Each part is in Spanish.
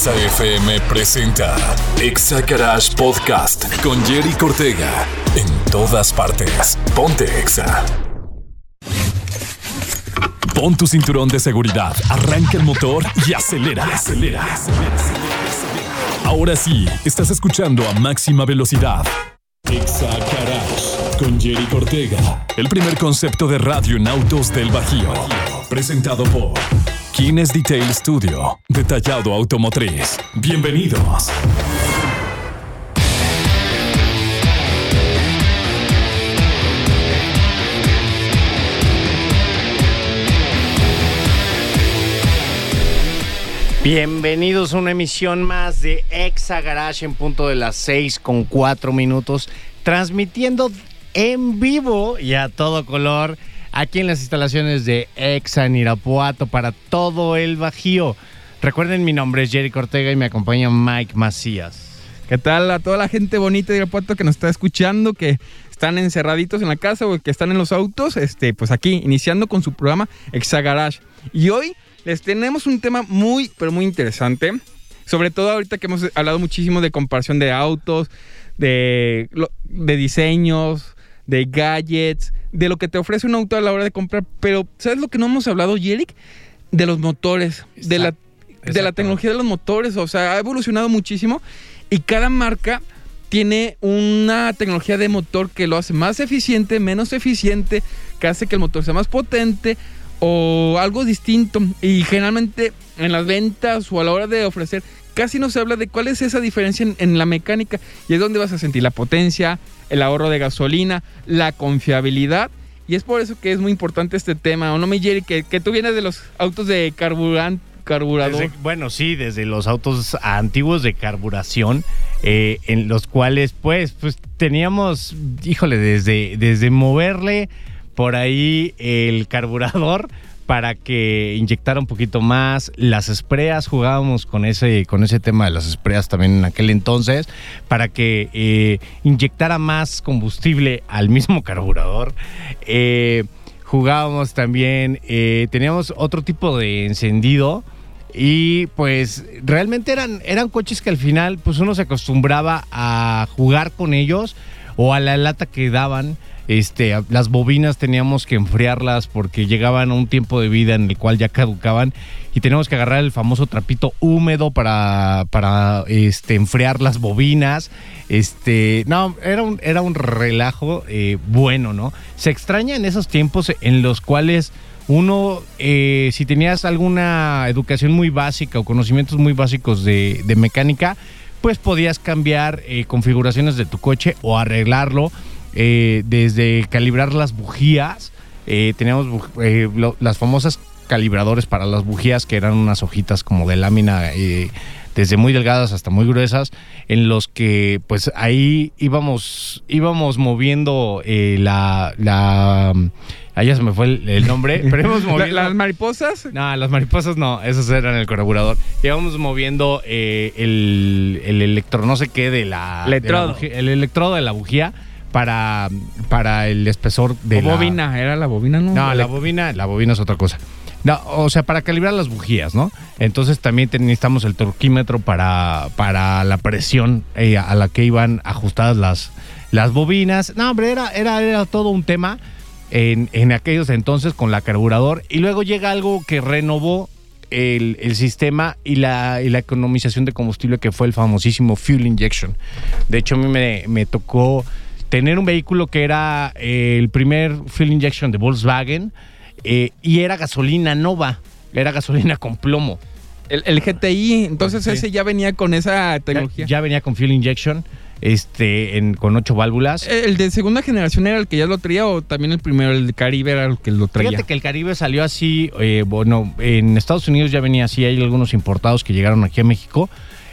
Exa FM presenta Exa Garage Podcast con Jerry Cortega. En todas partes. Ponte Exa. Pon tu cinturón de seguridad, arranca el motor y acelera. Acelera. Ahora sí, estás escuchando a máxima velocidad. Exa Garage con Jerry Cortega. El primer concepto de radio en autos del Bajío. Presentado por Kines Detail Studio. Detallado automotriz. Bienvenidos. Bienvenidos a una emisión más de Exa Garage en punto de las 6 con 4 minutos, transmitiendo en vivo y a todo color aquí en las instalaciones de Exa en Irapuato para todo el Bajío. Recuerden, mi nombre es Jerry Cortega y me acompaña Mike Macías. ¿Qué tal a toda la gente bonita de Irapuato que nos está escuchando, que están encerraditos en la casa o que están en los autos? Este, pues aquí, iniciando con su programa Exa Garage. Y hoy les tenemos un tema muy, pero muy interesante. Sobre todo ahorita que hemos hablado muchísimo de comparación de autos, de, de diseños, de gadgets, de lo que te ofrece un auto a la hora de comprar. Pero, ¿sabes lo que no hemos hablado, Yerick? De los motores, de la, de la tecnología de los motores. O sea, ha evolucionado muchísimo y cada marca tiene una tecnología de motor que lo hace más eficiente, menos eficiente, que hace que el motor sea más potente o algo distinto. Y generalmente en las ventas o a la hora de ofrecer, casi no se habla de cuál es esa diferencia en, la mecánica y es donde vas a sentir la potencia, el ahorro de gasolina, la confiabilidad. Y es por eso que es muy importante este tema, ¿o no me Jerry? Que, tú vienes de los autos de carburador. bueno, sí, desde los autos antiguos de carburación, eh, en los cuales pues, pues teníamos, híjole, desde, desde moverle por ahí el carburador para que inyectara un poquito más. Las espreas, jugábamos con ese, con ese tema de las espreas también en aquel entonces, para que eh, inyectara más combustible al mismo carburador. Eh, jugábamos también, eh, teníamos otro tipo de encendido. Y pues realmente eran, eran coches que al final pues uno se acostumbraba a jugar con ellos o a la lata que daban. Este, las bobinas teníamos que enfriarlas porque llegaban a un tiempo de vida en el cual ya caducaban y teníamos que agarrar el famoso trapito húmedo para, para este, enfriar las bobinas. Este, no, era un, era un relajo eh, bueno, ¿no? Se extraña en esos tiempos en los cuales uno, eh, si tenías alguna educación muy básica o conocimientos muy básicos de, mecánica, pues podías cambiar eh, configuraciones de tu coche o arreglarlo eh, desde calibrar las bujías, eh, teníamos eh, las famosas calibradores para las bujías, que eran unas hojitas como de lámina, desde muy delgadas hasta muy gruesas, en los que pues ahí íbamos, íbamos moviendo la, la Allá se me fue el, nombre, pero hemos movido... ¿Las mariposas? No, las mariposas no, esos eran el carburador. Íbamos moviendo el, el electro, no sé qué, de la... Electrodo. el electrodo de la bujía para, para el espesor de o bobina, era la bobina, ¿no? No, la bobina, la bobina es otra cosa. No, o sea, para calibrar las bujías, ¿no? Entonces también necesitamos el torquímetro para, para la presión eh, a la que iban ajustadas las, las bobinas. No, hombre, era, era, era todo un tema en, en aquellos entonces con la carburador. Y luego llega algo que renovó el, el, sistema y la, y la economización de combustible que fue el famosísimo fuel injection. De hecho, a mí me, me tocó tener un vehículo que era eh, el primer fuel injection de Volkswagen eh, y era gasolina nova, era gasolina con plomo. El, GTI, entonces ese ya venía con esa tecnología. Ya, venía con fuel injection, este, en, con ocho válvulas. ¿El de segunda generación era el que ya lo traía o también el primero, el de Caribe era el que lo traía? Fíjate que el Caribe salió así, eh, bueno, en Estados Unidos ya venía así, hay algunos importados que llegaron aquí a México,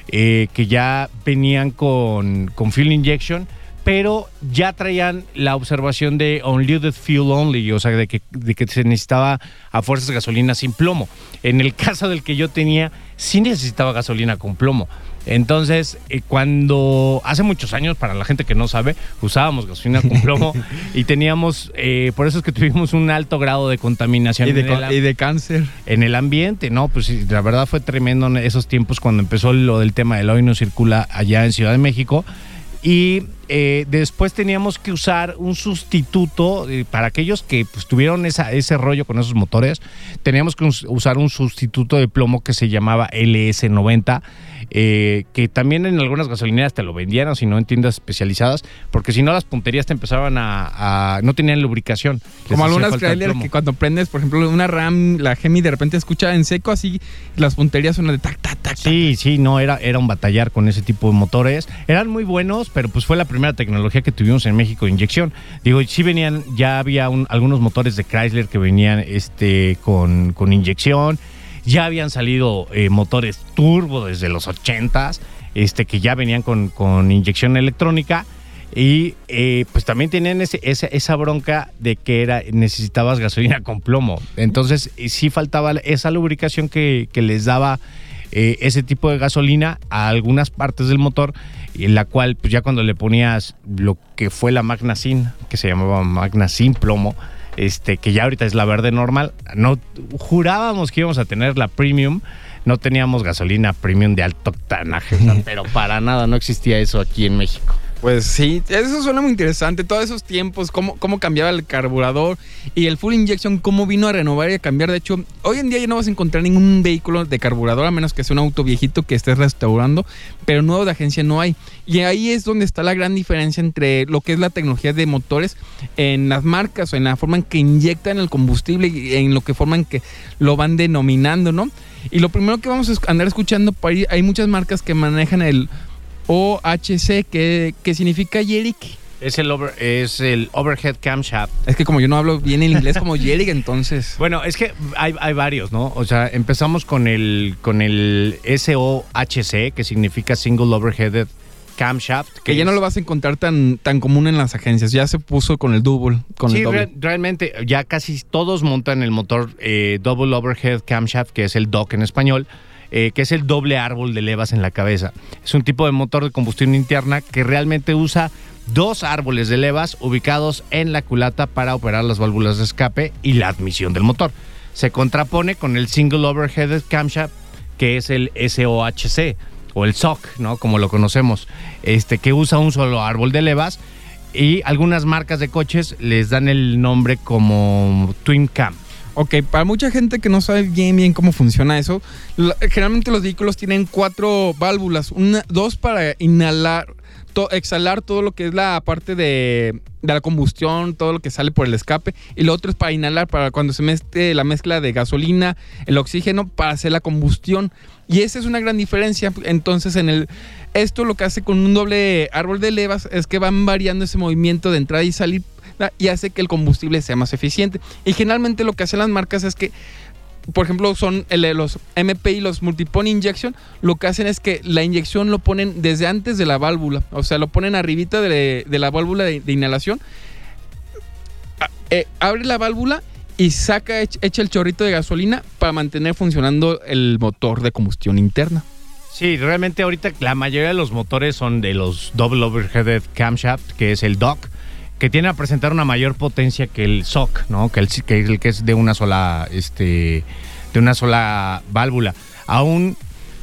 que ya venían con, con fuel injection pero ya traían la observación de unleaded fuel only, o sea, de que, de que se necesitaba a fuerzas gasolina sin plomo. En el caso del que yo tenía, sí necesitaba gasolina con plomo. Entonces, eh, cuando hace muchos años, para la gente que no sabe, usábamos gasolina con plomo y teníamos, eh, por eso es que tuvimos un alto grado de contaminación Y de, el, y de cáncer. en el ambiente, ¿no? Pues la verdad fue tremendo en esos tiempos cuando empezó lo del tema del hoy no circula allá en Ciudad de México. Y eh, después teníamos que usar un sustituto eh, para aquellos que pues, tuvieron ese rollo con esos motores. Teníamos que us- usar un sustituto de plomo que se llamaba LS90, eh, que también en algunas gasolineras te lo vendían, o si no en tiendas especializadas, porque si no las punterías te empezaban a, a- no tenían lubricación. Como algunas plomo. que cuando prendes, por ejemplo, una RAM, la Gemi de repente escucha en seco así, las punterías suenan de tac, tac, tac. tac. Sí, sí, no, era, era un batallar con ese tipo de motores. Eran muy buenos, pero pues fue la primera tecnología que tuvimos en México de inyección. Digo, sí venían, ya había un- algunos motores de Chrysler que venían este, con, con inyección. Ya habían salido eh, motores turbo desde los 80s, este, que ya venían con, con inyección electrónica. Y eh, pues también tenían ese- esa, bronca de que era necesitabas gasolina con plomo. Entonces eh, sí faltaba esa lubricación que, que les daba ese tipo de gasolina a algunas partes del motor, en la cual pues ya cuando le ponías lo que fue la Magna Sin, que se llamaba Magna Sin plomo, este, que ya ahorita es la verde normal, no jurábamos que íbamos a tener la premium. No teníamos gasolina premium de alto octanaje, pero para nada no existía eso aquí en México. Pues sí, eso suena muy interesante. Todos esos tiempos, cómo, cómo cambiaba el carburador y el full injection, cómo vino a renovar y a cambiar. De hecho, hoy en día ya no vas a encontrar ningún vehículo de carburador, a menos que sea un auto viejito que estés restaurando, pero nuevo de agencia no hay. Y ahí es donde está la gran diferencia entre lo que es la tecnología de motores en las marcas o en la forma en que inyectan el combustible y en lo que forma en que lo van denominando, ¿no? Y lo primero que vamos a andar escuchando, ahí, hay muchas marcas que manejan el OHC, que, que significa Yerick. Es el, over- es el overhead camshaft. Es que como yo no hablo bien el inglés como Yerick, entonces... Bueno, es que hay, hay varios, ¿no? O sea, empezamos con el, con el SOHC, que significa Single Overheaded Camshaft. Que ya es- no lo vas a encontrar tan, tan común en las agencias. Ya se puso con el double, con sí, el doble. re- realmente ya casi todos montan el motor eh, Double Overhead Camshaft, que es el DOC en español, eh, que es el doble árbol de levas en la cabeza. Es un tipo de motor de combustión interna que realmente usa dos árboles de levas ubicados en la culata para operar las válvulas de escape y la admisión del motor. Se contrapone con el Single Overhead Camshaft, que es el SOHC o el SOC, ¿no? Como lo conocemos, este que usa un solo árbol de levas y algunas marcas de coches les dan el nombre como Twin Cam. Ok, para mucha gente que no sabe bien bien cómo funciona eso, generalmente los vehículos tienen cuatro válvulas, una, dos para inhalar, exhalar todo lo que es la parte de, de la combustión, todo lo que sale por el escape, y lo otro es para inhalar, para cuando se mete la mezcla de gasolina, el oxígeno, para hacer la combustión. Y esa es una gran diferencia. Entonces, en el esto lo que hace con un doble árbol de levas es que van variando ese movimiento de entrada y salir. Y hace que el combustible sea más eficiente. Y generalmente lo que hacen las marcas es que, por ejemplo, son los MPI, los Multipone Injection, lo que hacen es que la inyección lo ponen desde antes de la válvula, o sea, lo ponen arribita de, de la válvula de, inhalación, eh, abre la válvula y saca, ech- echa el chorrito de gasolina para mantener funcionando el motor de combustión interna. Sí, realmente ahorita la mayoría de los motores son de los Double Overheaded Camshaft, que es el DOC, que tiene a presentar una mayor potencia que el SOC, ¿no? Que el, que que es de una sola, este, de una sola válvula. Aún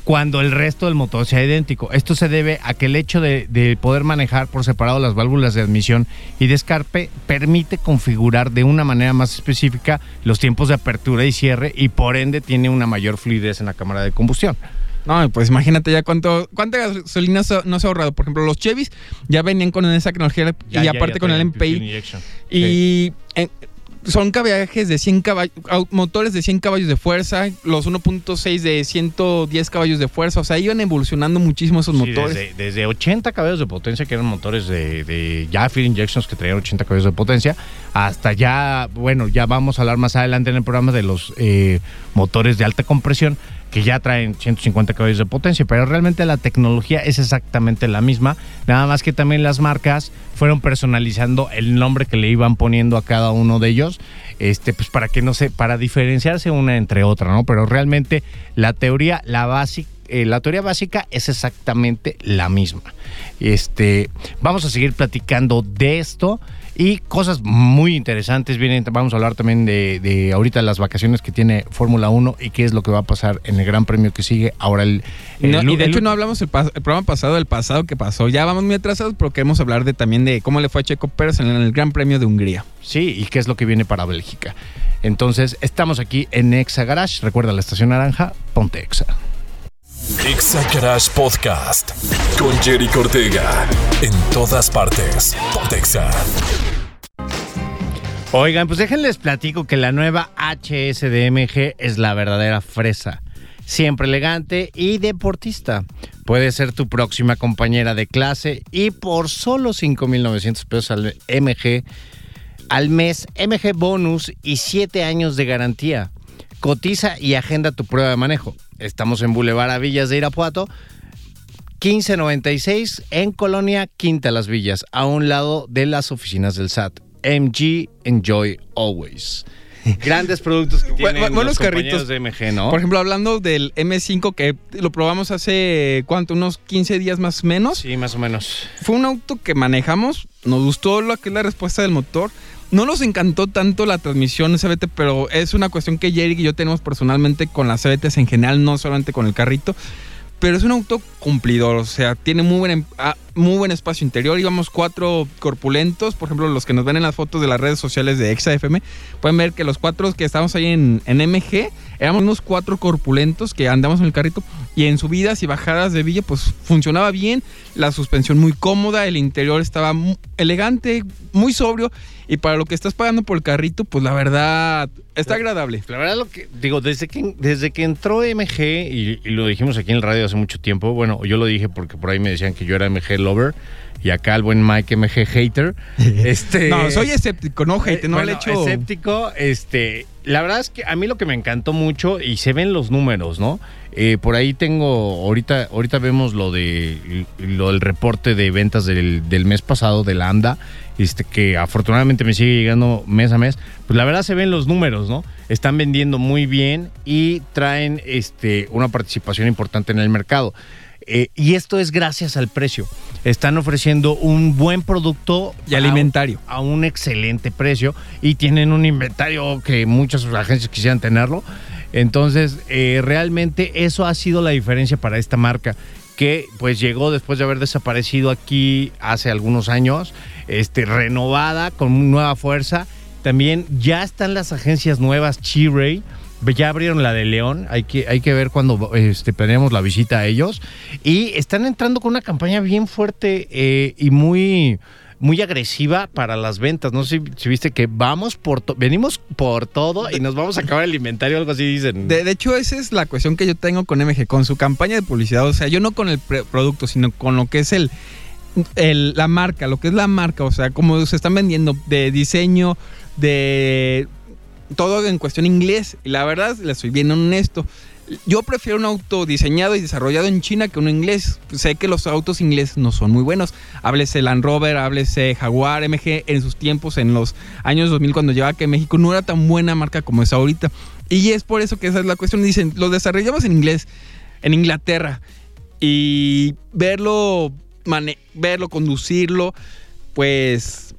cuando el resto del motor sea idéntico. Esto se debe a que el hecho de, de poder manejar por separado las válvulas de admisión y de escape permite configurar de una manera más específica los tiempos de apertura y cierre y por ende tiene una mayor fluidez en la cámara de combustión. No, pues imagínate ya cuánto, cuánta gasolina no se ha ahorrado. Por ejemplo, los Chevys ya venían con esa tecnología Ya, y ya, aparte ya con el MPI. Y son caballajes de 100 caballos, motores de 100 caballos de fuerza, los 1.6 de 110 caballos de fuerza. O sea, iban evolucionando muchísimo esos Sí, motores. desde, desde 80 caballos de potencia, que eran motores de, de ya fuel injections que traían 80 caballos de potencia, hasta ya, bueno, ya vamos a hablar más adelante en el programa de los eh, motores de alta compresión, que ya traen 150 caballos de potencia, pero realmente la tecnología es exactamente la misma, nada más que también las marcas fueron personalizando el nombre que le iban poniendo a cada uno de ellos, este, pues para que no se, para diferenciarse una entre otra, ¿no? Pero realmente la teoría, la básica, eh, la teoría básica es exactamente la misma. Este, vamos a seguir platicando de esto y cosas muy interesantes. Vienen, vamos a hablar también de, de ahorita las vacaciones que tiene Fórmula 1 y qué es lo que va a pasar en el Gran Premio que sigue. Ahora el. el- No, y de el- hecho no hablamos el, el programa pasado del pasado que pasó. Ya vamos muy atrasados, pero queremos hablar de también de cómo le fue a Checo Pérez en el Gran Premio de Hungría. Sí, y qué es lo que viene para Bélgica. Entonces, estamos aquí en Exa Garage. Recuerda la estación naranja, ponte Exa. Garage Podcast con Jerry Cortega. En todas partes. Pontexa. Oigan, pues déjenles platico que la nueva HSDMG es la verdadera fresa. Siempre elegante y deportista. Puede ser tu próxima compañera de clase y por solo 5,900 pesos al MG al mes, MG bonus y 7 años de garantía. Cotiza y agenda tu prueba de manejo. Estamos en Boulevard a Villas de Irapuato, 1596 en Colonia Quinta Las Villas, a un lado de las oficinas del SAT. MG Enjoy Always. Grandes productos que tienen buenos los carritos. de MG, ¿no? Por ejemplo, hablando del M5 que lo probamos hace, ¿cuánto? Unos 15 días más o menos. Sí, más o menos. Fue un auto que manejamos, nos gustó lo que es la respuesta del motor. No nos encantó tanto la transmisión CBT, pero es una cuestión que Jerry y yo tenemos personalmente con las CBTs en general, no solamente con el carrito. Pero es un auto cumplidor, o sea, tiene muy buen, em- ah, muy buen espacio interior. Íbamos cuatro corpulentos, por ejemplo, los que nos ven en las fotos de las redes sociales de ExaFM, pueden ver que los cuatro que estábamos ahí en, en MG, éramos unos cuatro corpulentos que andamos en el carrito y en subidas y bajadas de villa, pues funcionaba bien, la suspensión muy cómoda, el interior estaba elegante, muy sobrio y para lo que estás pagando por el carrito, pues la verdad está agradable. La verdad, lo que digo, desde que, desde que entró MG, y, y lo dijimos aquí en el radio hace mucho tiempo, bueno, yo lo dije porque por ahí me decían que yo era MG lover, y acá el buen Mike MG hater. este, No, soy escéptico, no hate, no bueno, le echo... escéptico, este, la verdad es que a mí lo que me encantó mucho y se ven los números, ¿no? Eh, por ahí tengo, ahorita, ahorita vemos lo de lo del reporte de ventas del, del mes pasado de la AMDA, este, que afortunadamente me sigue llegando mes a mes. Pues la verdad se ven los números, ¿no? Están vendiendo muy bien y traen este, una participación importante en el mercado. Eh, y esto es gracias al precio. Están ofreciendo un buen producto Y alimentario. a un excelente precio y tienen un inventario que muchas agencias quisieran tenerlo. Entonces, eh, realmente eso ha sido la diferencia para esta marca que pues llegó después de haber desaparecido aquí hace algunos años, este, renovada, con nueva fuerza. También ya están las agencias nuevas, Chi-Ray, ya abrieron la de León, hay que, hay que ver cuando este, planeamos la visita a ellos. Y están entrando con una campaña bien fuerte eh, y muy, muy agresiva para las ventas. No sé si, viste que vamos por venimos por todo y nos vamos a acabar el inventario, algo así dicen. De, hecho, esa es la cuestión que yo tengo con MG, con su campaña de publicidad. O sea, yo no con el producto, sino con lo que es el, el- la marca, lo que es la marca. O sea, como se están vendiendo de diseño, de todo en cuestión inglés. Y la verdad, le estoy bien honesto. Yo prefiero un auto diseñado y desarrollado en China que uno inglés. Sé que los autos ingleses no son muy buenos. Háblese Land Rover, háblese Jaguar, MG en sus tiempos, en los años 2000 cuando llegaba que México no era tan buena marca como es ahorita. Y es por eso que esa es la cuestión. Dicen, lo desarrollamos en inglés, en Inglaterra. Y verlo, verlo, conducirlo, pues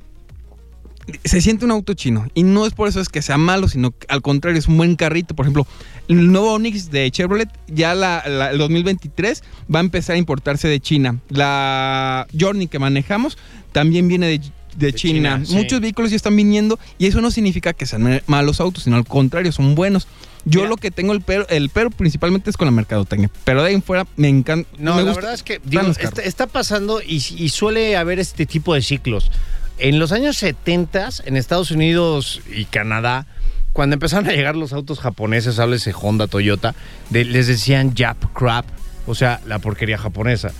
se siente un auto chino. Y no es por eso es que sea malo, sino que al contrario, es un buen carrito. Por ejemplo, el nuevo Onix de Chevrolet, ya la, la- el 2023 va a empezar a importarse de China. La Journey que manejamos también viene de, de China. China, sí. Muchos vehículos ya están viniendo y eso no significa que sean malos autos, sino al contrario, son buenos. Yo Mira. lo que tengo el pero, el pero principalmente es con la mercadotecnia. Pero de ahí en fuera me encanta. No, me la gusta- verdad es que digo, está, carros. está pasando y, y suele haber este tipo de ciclos. En los años 70 en Estados Unidos y Canadá, cuando empezaron a llegar los autos japoneses, háblese Honda, Toyota, de- les decían Jap Crap, o sea, la porquería japonesa.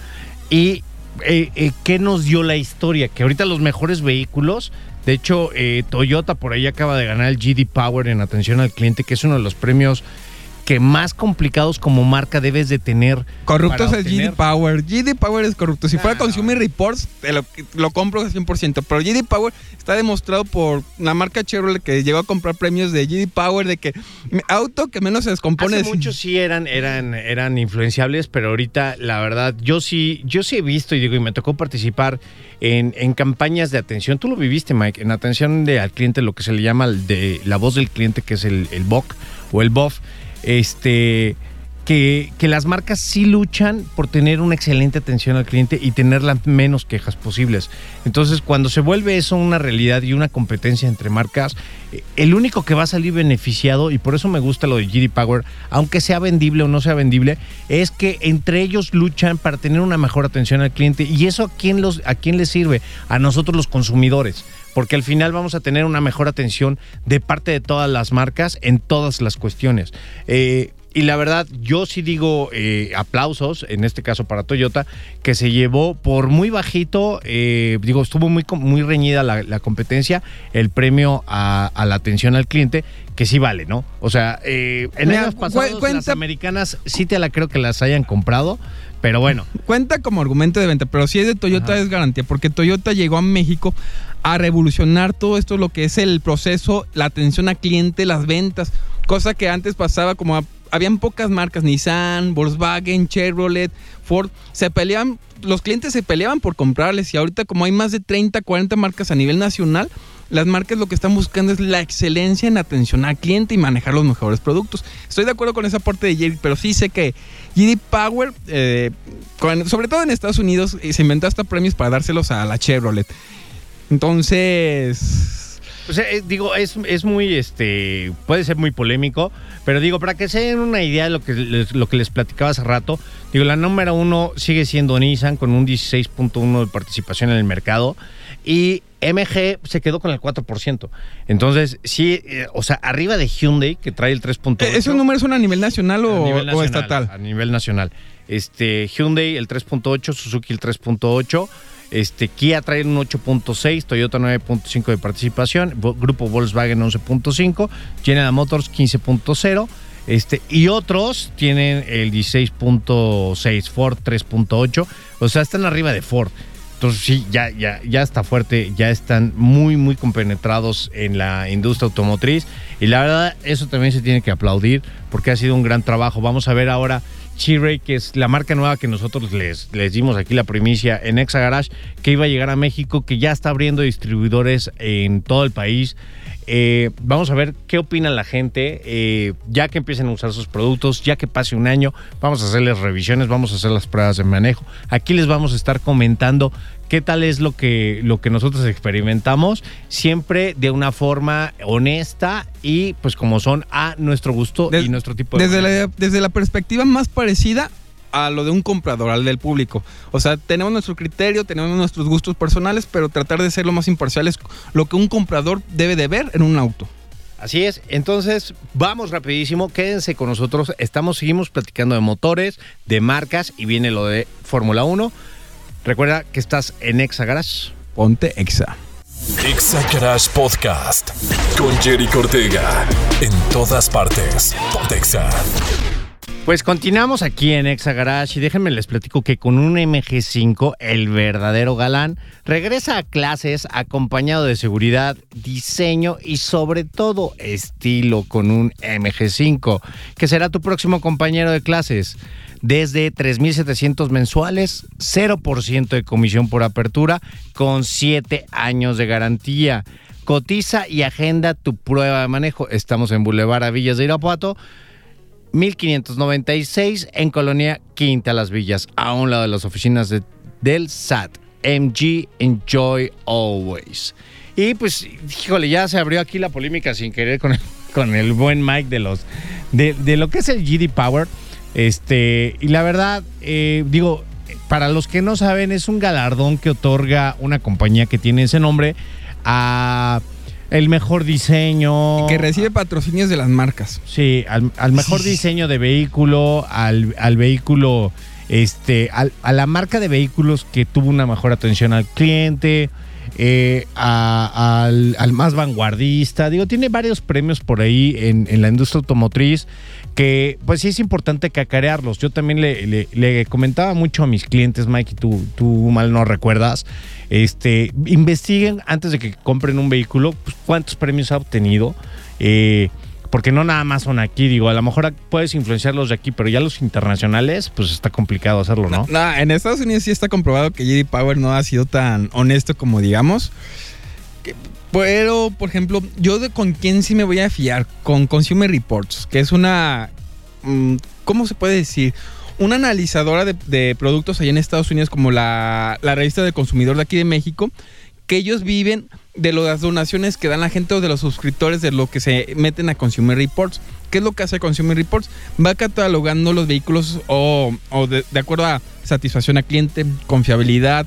Y eh, eh, ¿qué nos dio la historia? Que ahorita los mejores vehículos, de hecho, eh, Toyota por ahí acaba de ganar el GD Power en atención al cliente, que es uno de los premios que más complicados como marca debes de tener. Corruptos es GD. Power. GD Power es corrupto. Si fuera No, Consumer Reports, te lo, lo compro al 100%. Pero GD Power está demostrado por la marca Chevrolet que llegó a comprar premios de GD Power de que auto que menos se descompone. Hace muchos sí eran, eran, eran influenciables, pero ahorita la verdad, yo sí, yo sí he visto y digo, y me tocó participar en, en campañas de atención. Tú lo viviste, Mike, en atención de, al cliente, lo que se le llama el de la voz del cliente, que es el, el BOC o el BOF. Este. Que, que las marcas sí luchan por tener una excelente atención al cliente y tener las menos quejas posibles. Entonces, cuando se vuelve eso una realidad y una competencia entre marcas, eh, el único que va a salir beneficiado, y por eso me gusta lo de GD Power, aunque sea vendible o no sea vendible, es que entre ellos luchan para tener una mejor atención al cliente. ¿Y eso a quién, los, a quién le sirve? A nosotros los consumidores. Porque al final vamos a tener una mejor atención de parte de todas las marcas en todas las cuestiones. Eh, y la verdad, yo sí digo eh, aplausos, en este caso para Toyota, que se llevó por muy bajito, eh, digo, estuvo muy, muy reñida la, la competencia, el premio a, a la atención al cliente, que sí vale, ¿no? O sea, eh, en años pasados las americanas sí te la creo que las hayan comprado, pero bueno. Cuenta como argumento de venta, pero si es de Toyota Ajá. es garantía, porque Toyota llegó a México a revolucionar todo esto, lo que es el proceso, la atención al cliente, las ventas, cosa que antes pasaba como a- habían pocas marcas, Nissan, Volkswagen, Chevrolet, Ford, se peleaban, los clientes se peleaban por comprarles y ahorita como hay más de 30, 40 marcas a nivel nacional, las marcas lo que están buscando es la excelencia en atención al cliente y manejar los mejores productos. Estoy de acuerdo con esa parte de Jerry, pero sí sé que GD Power, eh, sobre todo en Estados Unidos, eh, se inventó hasta premios para dárselos a la Chevrolet. Entonces, O sea, eh, digo, es, es muy, este, puede ser muy polémico, pero digo, para que se den una idea de lo que les, lo que les platicaba hace rato, digo, la número uno sigue siendo Nissan con un 16.1 de participación en el mercado y MG se quedó con el 4%. Entonces, sí, eh, o sea, arriba de Hyundai, que trae el 3.8. ¿e- ¿esos números son a nivel nacional o, A nivel o nacional, estatal? A nivel nacional. Este, Hyundai el 3.8, Suzuki el 3.8, este, Kia trae un 8.6, Toyota 9.5 de participación, Grupo Volkswagen 11.5, General Motors 15.0. Este, y otros tienen el 16.6, Ford 3.8, o sea, están arriba de Ford. Entonces sí, ya, ya, ya está fuerte, ya están muy, muy compenetrados en la industria automotriz. Y la verdad, eso también se tiene que aplaudir porque ha sido un gran trabajo. Vamos a ver ahora Chiray, que es la marca nueva que nosotros les, les dimos aquí la primicia en Exa Garage, que iba a llegar a México, que ya está abriendo distribuidores en todo el país. Eh, vamos a ver qué opina la gente, eh, ya que empiecen a usar sus productos, ya que pase un año, vamos a hacerles revisiones, vamos a hacer las pruebas de manejo. Aquí les vamos a estar comentando qué tal es lo que, lo que nosotros experimentamos, siempre de una forma honesta y pues como son a nuestro gusto y nuestro tipo de... Desde la, desde la perspectiva más parecida a lo de un comprador, al del público. O sea, tenemos nuestro criterio, tenemos nuestros gustos personales, pero tratar de ser lo más imparcial es lo que un comprador debe de ver en un auto. Así es, entonces vamos rapidísimo, quédense con nosotros, estamos, seguimos platicando de motores, de marcas y viene lo de Fórmula 1. Recuerda que estás en Exa Garage. Ponte exa. Exa Garage Podcast con Jerry Cortega. En todas partes. Pontexa. Pues continuamos aquí en Exa Garage y déjenme les platico que con un MG5, el verdadero galán, regresa a clases acompañado de seguridad, diseño y sobre todo estilo con un MG5, que será tu próximo compañero de clases. Desde 3.700 mensuales, 0% de comisión por apertura, con 7 años de garantía. Cotiza y agenda tu prueba de manejo. Estamos en Boulevard a de Irapuato. 1596 en Colonia Quinta Las Villas, a un lado de las oficinas de- del SAT. MG Enjoy Always. Y pues, híjole, ya se abrió aquí la polémica sin querer con el, con el buen Mike de los de, de lo que es el GD Power. Este, y la verdad, eh, digo, para los que no saben, es un galardón que otorga una compañía que tiene ese nombre a el mejor diseño. Que recibe patrocinios de las marcas. Sí, al, al mejor diseño de vehículo, al, al vehículo este, al- a, la marca de vehículos que tuvo una mejor atención al cliente, eh, al, al más vanguardista. Digo, tiene varios premios por ahí en, la industria automotriz que pues sí es importante cacarearlos. Yo también le, le- le comentaba mucho a mis clientes, Mike, y tú, tú mal no recuerdas, este, investiguen antes de que compren un vehículo pues, cuántos premios ha obtenido. eh, porque no nada más son aquí, digo, a lo mejor puedes influenciar los de aquí, pero ya los internacionales, pues está complicado hacerlo, ¿no? No, en Estados Unidos sí está comprobado que JD Power no ha sido tan honesto como digamos. Pero, por ejemplo, yo con quién sí me voy a fiar, con Consumer Reports, que es una, mm, ¿cómo se puede decir? Una analizadora de, de productos allá en Estados Unidos como la, la revista del consumidor de aquí de México, que ellos viven de las donaciones que dan la gente o de los suscriptores de lo que se meten a Consumer Reports. ¿Qué es lo que hace Consumer Reports? Va catalogando los vehículos o, de, de acuerdo a satisfacción al cliente, confiabilidad,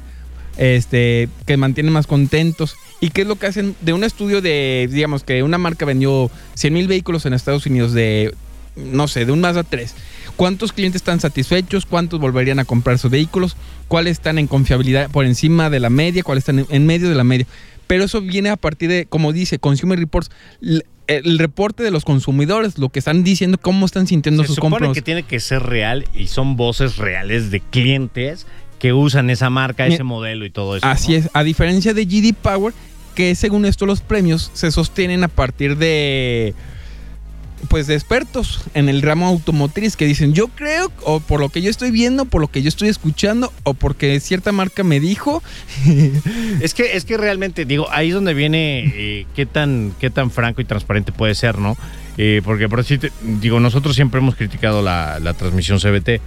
este, que mantienen más contentos. ¿Y qué es lo que hacen? De un estudio de, digamos, que una marca vendió 100 mil vehículos en Estados Unidos de, no sé, de un Mazda 3. ¿Cuántos clientes están satisfechos? ¿Cuántos volverían a comprar sus vehículos? ¿Cuáles están en confiabilidad por encima de la media? ¿Cuáles están en, medio de la media? Pero eso viene a partir de, como dice Consumer Reports, el reporte de los consumidores, lo que están diciendo, cómo están sintiendo Se sus supone compras. que tiene que ser real y son voces reales de clientes que usan esa marca, ese modelo y todo eso. Así ¿no? es, a diferencia de GD Power, que según esto los premios se sostienen a partir de pues de expertos en el ramo automotriz que dicen, yo creo, o por lo que yo estoy viendo, por lo que yo estoy escuchando, o porque cierta marca me dijo. Es que, es que realmente, digo, ahí es donde viene eh, qué tan, qué tan franco y transparente puede ser, ¿no? Eh, porque por así te- digo, nosotros siempre hemos criticado la, la transmisión CBT.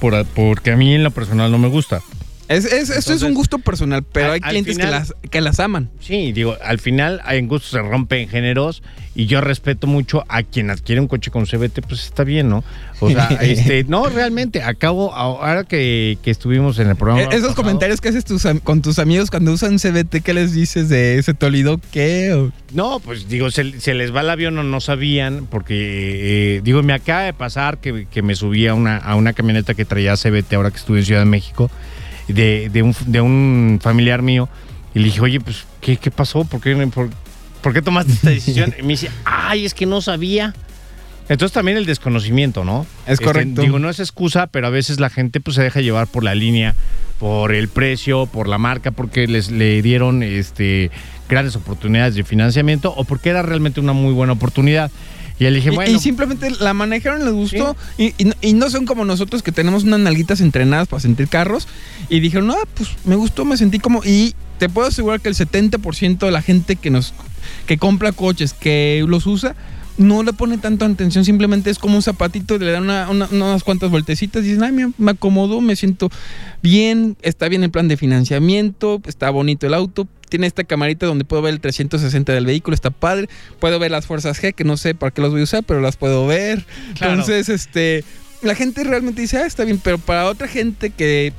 por- porque a mí en lo personal no me gusta. Es, es- esto es un gusto personal, pero al- hay clientes que, las, que las aman. Sí, digo, al final en gustos se rompen géneros y yo respeto mucho a quien adquiere un coche con CBT, pues está bien, ¿no? O sea, este, no, realmente, acabo, ahora que, que estuvimos en el programa. Eh, Esos pasado- comentarios que haces tus con tus amigos cuando usan CBT, ¿qué les dices de ese te olvidó qué? O- No, pues digo, se, se les va el avión o no sabían, porque, eh, digo, me acaba de pasar que, que me subí a una, a una camioneta que traía CBT ahora que estuve en Ciudad de México, de, de, un, de un familiar mío, y le dije, oye, pues, ¿qué, qué pasó? ¿Por qué, por, por qué tomaste esta decisión? Y me dice, ay, es que no sabía. Entonces también el desconocimiento, ¿no? Es Este, correcto. digo, no es excusa, pero a veces la gente pues se deja llevar por la línea, por el precio, por la marca, porque les le dieron este grandes oportunidades de financiamiento o porque era realmente una muy buena oportunidad. Y él dije, bueno, y simplemente la manejaron, les gustó. Y, y no- y no son como nosotros que tenemos unas nalguitas entrenadas para sentir carros. Y dijeron, ah, pues me gustó, me sentí como. Y te puedo asegurar que el 70% de la gente que nos que compra coches, que los usa, no le pone tanto atención. Simplemente es como un zapatito, le dan una- una- unas cuantas vueltecitas y dicen, ay, mira, me acomodo, me siento bien, está bien el plan de financiamiento, está bonito el auto. Tiene esta camarita donde puedo ver el 360 del vehículo, está padre. Puedo ver las fuerzas G, que no sé para qué los voy a usar, pero las puedo ver. Claro. Entonces, este, la gente realmente dice, ah, está bien, pero para otra gente que,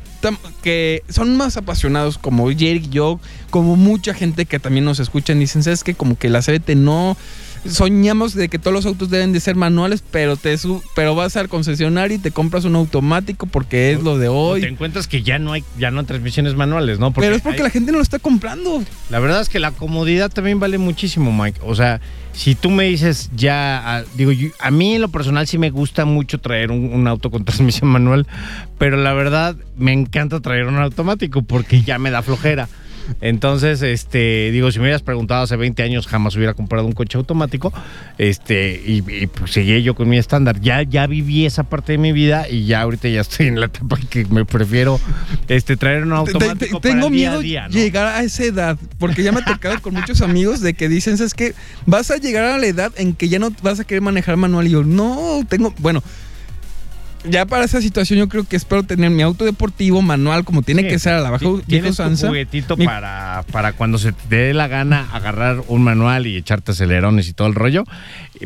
que son más apasionados como Jerick y yo, como mucha gente que también nos escuchan, dicen, ¿sabes qué? Como que la CBT no... Soñamos de que todos los autos deben de ser manuales, pero te su- pero vas al concesionario y te compras un automático porque es lo de hoy. te encuentras que ya no hay ya no hay transmisiones manuales, ¿no? pero es porque hay- la gente no lo está comprando. La verdad es que la comodidad también vale muchísimo, Mike. O sea, si tú me dices ya, digo, yo- a mí en lo personal sí me gusta mucho traer un, un auto con transmisión manual, pero la verdad me encanta traer un automático porque ya me da flojera. Entonces, este, digo, si me hubieras preguntado hace 20 años, jamás hubiera comprado un coche automático. Este, y, y, pues seguí yo con mi estándar. Ya, ya viví esa parte de mi vida y ya ahorita ya estoy en la etapa que me prefiero este, traer un Te- te- automático para tengo el día miedo a día, ¿no? llegar a esa edad, porque ya me ha tocado con muchos amigos de que dicen, ¿sabes qué? Vas a llegar a la edad en que ya no vas a querer manejar manual. Y yo, no, tengo, bueno, ya para esa situación yo creo que espero tener mi auto deportivo manual como tiene Sí, que ser a la baja Tienes usanza. juguetito Mi- para, para cuando se te dé la gana agarrar un manual y echarte acelerones y todo el rollo.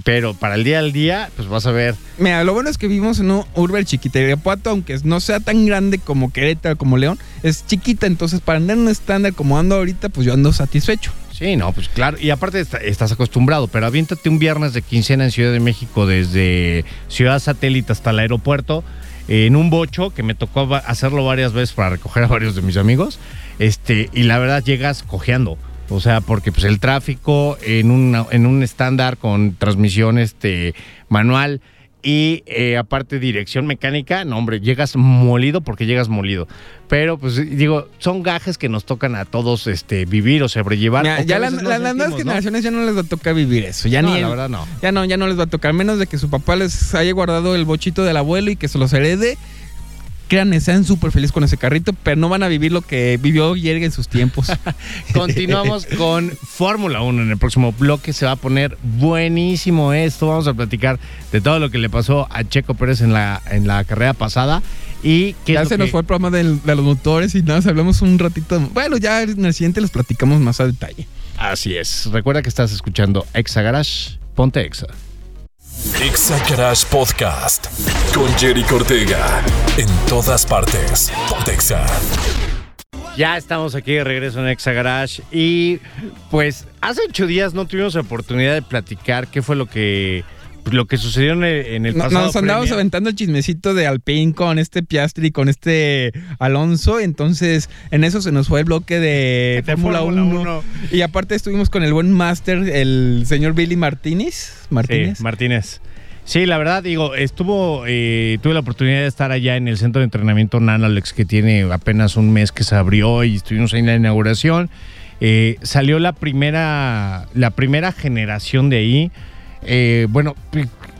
Pero para el día al día, pues vas a ver. Mira, lo bueno es que vivimos en un urbe chiquita. Irapuato, aunque no sea tan grande como Querétaro, como León, es chiquita. Entonces, para andar en un estándar como ando ahorita, pues yo ando satisfecho. Sí, no, pues claro. Y aparte está- estás acostumbrado, pero aviéntate un viernes de quincena en Ciudad de México desde Ciudad Satélite hasta el aeropuerto. en un bocho que me tocó hacerlo varias veces para recoger a varios de mis amigos. Este, y la verdad llegas cojeando. O sea, porque pues el tráfico en, en un estándar con transmisión este, manual y eh, aparte dirección mecánica, no hombre, llegas molido porque llegas molido. Pero pues digo, son gajes que nos tocan a todos este, vivir o sobrellevar. O que ya a la- las nuevas generaciones ya no les va a tocar vivir eso. Ya No, ni la verdad no. Ya no, ya no les va a tocar, menos de que su papá les haya guardado el bochito del abuelo y que se los herede. Créanme, sean súper felices con ese carrito, pero no van a vivir lo que vivió Yerga en sus tiempos. Continuamos con Fórmula 1 en el próximo bloque. Se va a poner buenísimo esto. Vamos a platicar de todo lo que le pasó a Checo Pérez en la, en la carrera pasada. Y qué ya se nos que- fue el programa del- de los motores y nada, hablamos un ratito. Bueno, ya en el siguiente les platicamos más a detalle. Así es. Recuerda que estás escuchando Exa Garage. Ponte Exa. Exa Garage Podcast con Jerry Cortega. En todas partes. Pontexa. Ya estamos aquí de regreso en Exa Garage. Y pues hace ocho días no tuvimos oportunidad de platicar qué fue lo que, lo que sucedió en el, en el pasado. Nos andamos Premier. aventando el chismecito de Alpine con este Piastri, con este Alonso. Entonces, en eso se nos fue el bloque de De Fórmula Fórmula 1. 1. Y aparte estuvimos con el buen máster, el señor Billy Martínez. Martínez. Sí, Martínez. Sí, la verdad, digo, estuvo, eh, tuve la oportunidad de estar allá en el centro de entrenamiento Nanalex, que tiene apenas un mes que se abrió y estuvimos ahí en la inauguración. Eh, salió la primera, la primera generación de ahí. Eh, bueno,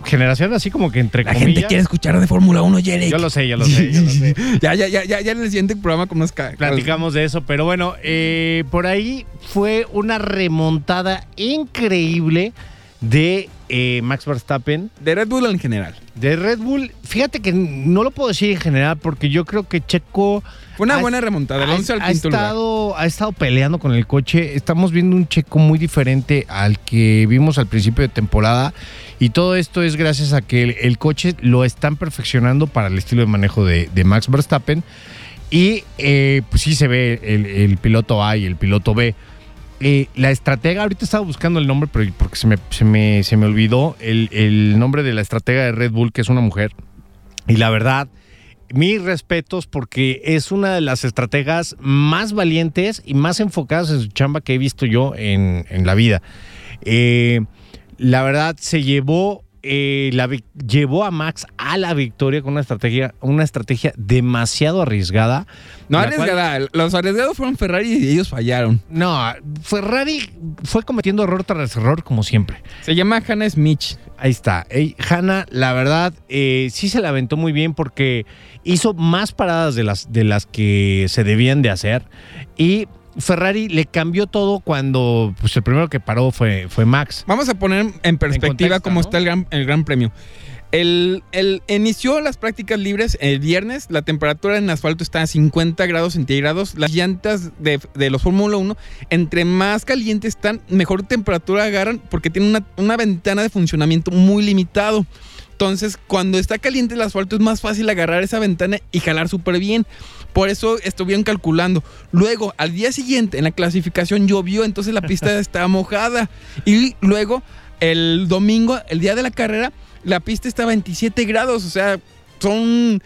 generación así como que entre La comillas. gente quiere escuchar de Fórmula 1, Jerry. Yo lo sé, yo lo sé, yo lo sé. ya, ya, ya, ya, ya en el siguiente programa con ca- Platicamos de eso, pero bueno, eh, por ahí fue una remontada increíble de eh, Max Verstappen. De Red Bull en general. De Red Bull, fíjate que no lo puedo decir en general porque yo creo que Checo Fue una Ha- buena remontada. Ha, 11 al ha lugar. estado, ha estado peleando con el coche. Estamos viendo un Checo muy diferente al que vimos al principio de temporada y todo esto es gracias a que el, el coche lo están perfeccionando para el estilo de manejo de, de Max Verstappen y eh, pues sí se ve el, el piloto A y el piloto B. Eh, la estratega, ahorita estaba buscando el nombre, pero porque se me, se me, se me olvidó el, el nombre de la estratega de Red Bull, que es una mujer. Y la verdad, mis respetos porque es una de las estrategas más valientes y más enfocadas en su chamba que he visto yo en, en la vida. Eh, la verdad, se llevó, eh, la, llevó a Max a la victoria con una estrategia, una estrategia demasiado arriesgada. No cual- arriesgada. Los arriesgados fueron Ferrari y ellos fallaron. no, Ferrari fue cometiendo error tras error como siempre. Se llama Hannah Smith. Ahí está. Ey, Hanna, la verdad, eh, sí se la aventó muy bien porque hizo más paradas de las, de las que se debían de hacer. Y Ferrari le cambió todo cuando pues, el primero que paró fue, fue Max. Vamos a poner en perspectiva contexto, cómo ¿no? está el gran, el gran premio. El, el- inició las prácticas libres el viernes. La temperatura en asfalto está a 50 grados centígrados. Las llantas de, de los Fórmula 1, entre más calientes están, mejor temperatura agarran porque tienen una, una ventana de funcionamiento muy limitado. Entonces, cuando está caliente el asfalto es más fácil agarrar esa ventana y jalar súper bien. Por eso estuvieron calculando. Luego, al día siguiente, en la clasificación llovió, entonces la pista estaba mojada. Y luego, el domingo, el día de la carrera, la pista está a 27 grados. O sea, son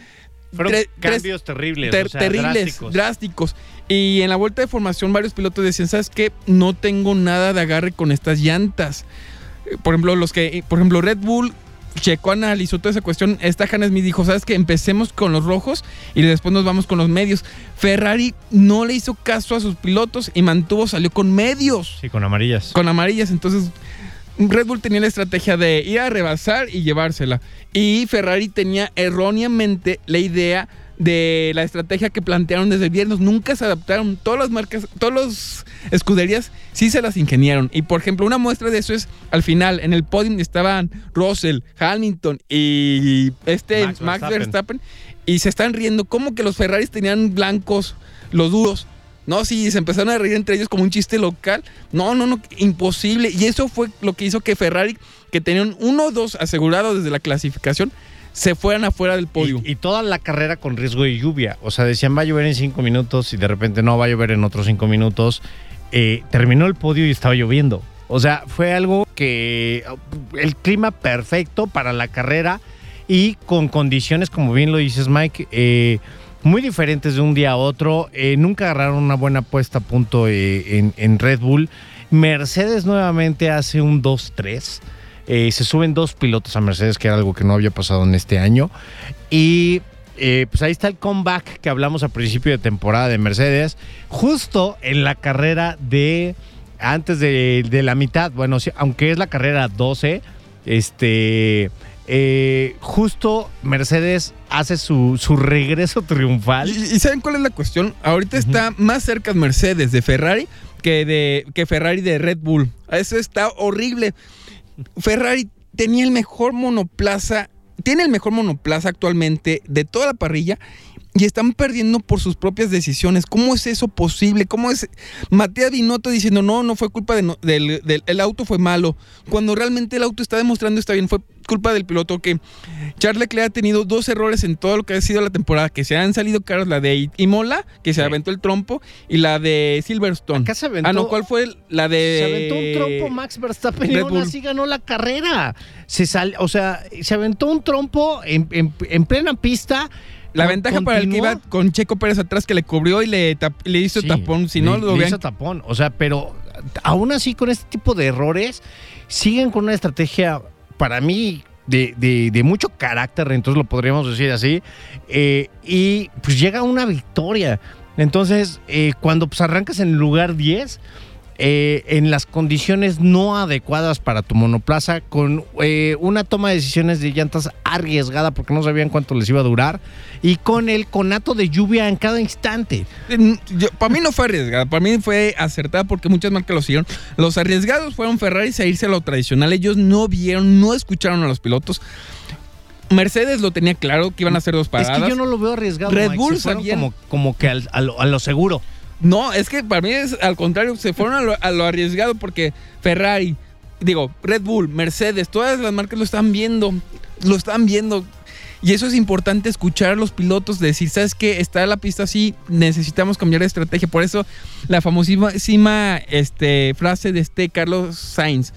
Fueron tres- cambios terribles. ter- o sea, terribles, drásticos. drásticos. Y en la vuelta de formación, varios pilotos decían: ¿Sabes qué? No tengo nada de agarre con estas llantas. Eh, Por ejemplo, los que, por ejemplo, Red Bull. Checo analizó toda esa cuestión. Esta Hannah Smith dijo: ¿Sabes qué? Empecemos con los rojos y después nos vamos con los medios. Ferrari no le hizo caso a sus pilotos y mantuvo, salió con medios Sí, con amarillas. con amarillas. Entonces, Red Bull tenía la estrategia de ir a rebasar y llevársela. Y Ferrari tenía erróneamente la idea de la estrategia que plantearon desde el viernes. Nunca se adaptaron. Todas las marcas, todas las escuderías sí se las ingeniaron. Y por ejemplo, una muestra de eso es al final, en el podium estaban Russell, Hamilton y este Max Max, Verstappen. Verstappen. Y se están riendo. ¿Cómo que los Ferraris tenían blancos, los duros? No, sí, se empezaron a reír entre ellos como un chiste local. No, no, no, imposible. Y eso fue lo que hizo que Ferrari, que tenían uno o dos asegurados desde la clasificación, se fueran afuera del podio. Y, y toda la carrera con riesgo de lluvia. O sea, decían va a llover en cinco minutos y de repente no va a llover en otros cinco minutos. Eh, terminó el podio y estaba lloviendo. O sea, fue algo que el clima perfecto para la carrera y con condiciones, como bien lo dices Mike, eh, muy diferentes de un día a otro. Eh, nunca agarraron una buena puesta a punto en, en Red Bull. Mercedes nuevamente hace un 2-3. Eh, se suben dos pilotos a Mercedes, que era algo que no había pasado en este año. Y eh, pues ahí está el comeback que hablamos a principio de temporada de Mercedes, justo en la carrera de antes de, de la mitad. Bueno, sí, aunque es la carrera 12, este. eh, justo Mercedes hace su, su regreso triunfal. ¿Y, y saben cuál es la cuestión? Ahorita está más cerca Mercedes de Ferrari que, de, que Ferrari de Red Bull. Eso está horrible. Ferrari tenía el mejor monoplaza, tiene el mejor monoplaza actualmente de toda la parrilla y están perdiendo por sus propias decisiones. ¿Cómo es eso posible? ¿Cómo es Matías Binotto diciendo no, no fue culpa de no- del, del- el auto fue malo, cuando realmente el auto está demostrando está bien, fue culpa del piloto que Charles Leclerc ha tenido dos errores en todo lo que ha sido la temporada, que se han salido caros, la de Imola, que se Sí. aventó el trompo, y la de Silverstone. Acá se aventó- ah, no, ¿cuál fue la de Se aventó un trompo Max Verstappen y aún así ganó la carrera. Se sal, o sea, se aventó un trompo en, en- en plena pista. La ventaja para el que iba con Checo Pérez atrás que le cubrió y le, tap- le hizo Sí, tapón. Si no, le- lo le hubieran hizo tapón. O sea, pero aún así con este tipo de errores, siguen con una estrategia, para mí, de, de- de mucho carácter, entonces lo podríamos decir así. eh, y pues llega una victoria. Entonces, eh, cuando pues, arrancas en el lugar 10, eh, en las condiciones no adecuadas para tu monoplaza, con eh, una toma de decisiones de llantas arriesgada porque no sabían cuánto les iba a durar, y con el conato de lluvia en cada instante. para mí no fue arriesgada, para mí fue acertada porque muchas marcas lo siguieron. Los arriesgados fueron Ferrari a irse a lo tradicional. Ellos no vieron, no escucharon a los pilotos. Mercedes lo tenía claro que iban a hacer dos paradas. Es que yo no lo veo arriesgado. Red. Bull sabían- como, como que al- a, lo, a lo seguro. No, es que para mí es al contrario, se fueron a lo, arriesgado porque Ferrari, digo, Red Bull, Mercedes, todas las marcas lo están viendo, lo están viendo. Y eso es importante escuchar a los pilotos, decir, ¿sabes qué? Está la pista así, necesitamos cambiar de estrategia. Por eso la famosísima este, frase de este Carlos Sainz, "N-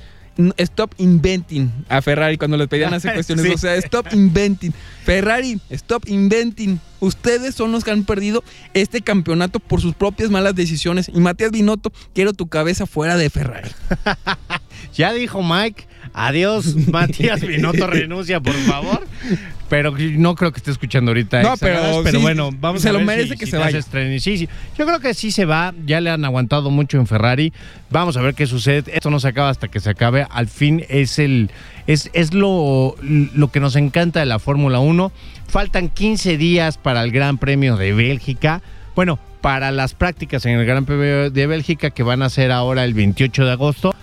Stop inventing a Ferrari cuando le pedían hacer cuestiones. Sí. O sea, stop inventing. Ferrari, stop inventing. Ustedes son los que han perdido este campeonato por sus propias malas decisiones. Y Matías Binotto, quiero tu cabeza fuera de Ferrari. Ya dijo Mike, adiós, Matías Binotto renuncia, por favor. Pero no creo que esté escuchando ahorita. No, pero pero sí, bueno, vamos se a lo ver merece si- que si se vaya. tren. Sí, sí. Yo creo que sí se va. Ya le han aguantado mucho en Ferrari. Vamos a ver qué sucede. Esto no se acaba hasta que se acabe. Al fin es el es, es lo, lo que nos encanta de la Fórmula 1. Faltan 15 días para el Gran Premio de Bélgica. Bueno, para las prácticas en el Gran Premio de Bélgica que van a ser ahora el 28 de agosto.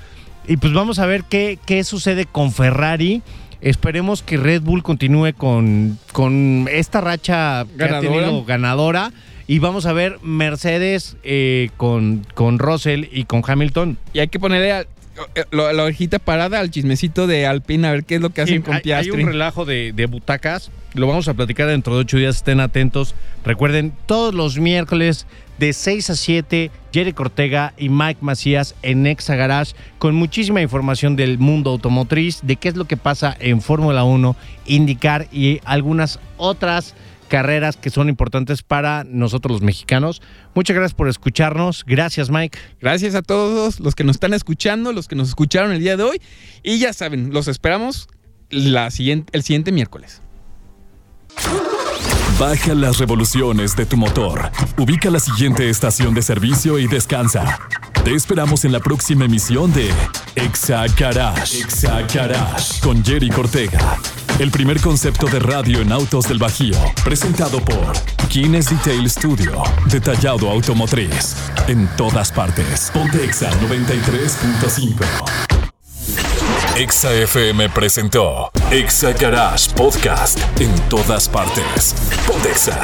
Y pues vamos a ver qué, qué sucede con Ferrari. Esperemos que Red Bull continúe con, con esta racha que ha Ganadora. tenido ganadora. Y vamos a ver Mercedes eh, con, con Russell y con Hamilton. Y hay que ponerle a- lo- la orejita parada al chismecito de Alpine a ver qué es lo que hacen Sí, con hay, hay Piastri. un relajo de, de butacas. Lo vamos a platicar dentro de ocho días. Estén atentos. Recuerden, todos los miércoles de 6 a 7, Jerry Cortega y Mike Macías en Exa Garage con muchísima información del mundo automotriz, de qué es lo que pasa en Fórmula 1, indicar y algunas otras carreras que son importantes para nosotros los mexicanos. Muchas gracias por escucharnos. Gracias, Mike. Gracias a todos los que nos están escuchando, los que nos escucharon el día de hoy. Y ya saben, los esperamos la siguiente, el siguiente miércoles. Baja las revoluciones de tu motor. Ubica la siguiente estación de servicio y descansa. Te esperamos en la próxima emisión de Exa Garage. Exa Garage con Jerry Cortega. El primer concepto de radio en autos del Bajío. Presentado por Kines Detail Studio. Detallado automotriz. En todas partes. Ponte Exa 93.5. Exa FM presentó Exa Garage Podcast en todas partes. Pontexa.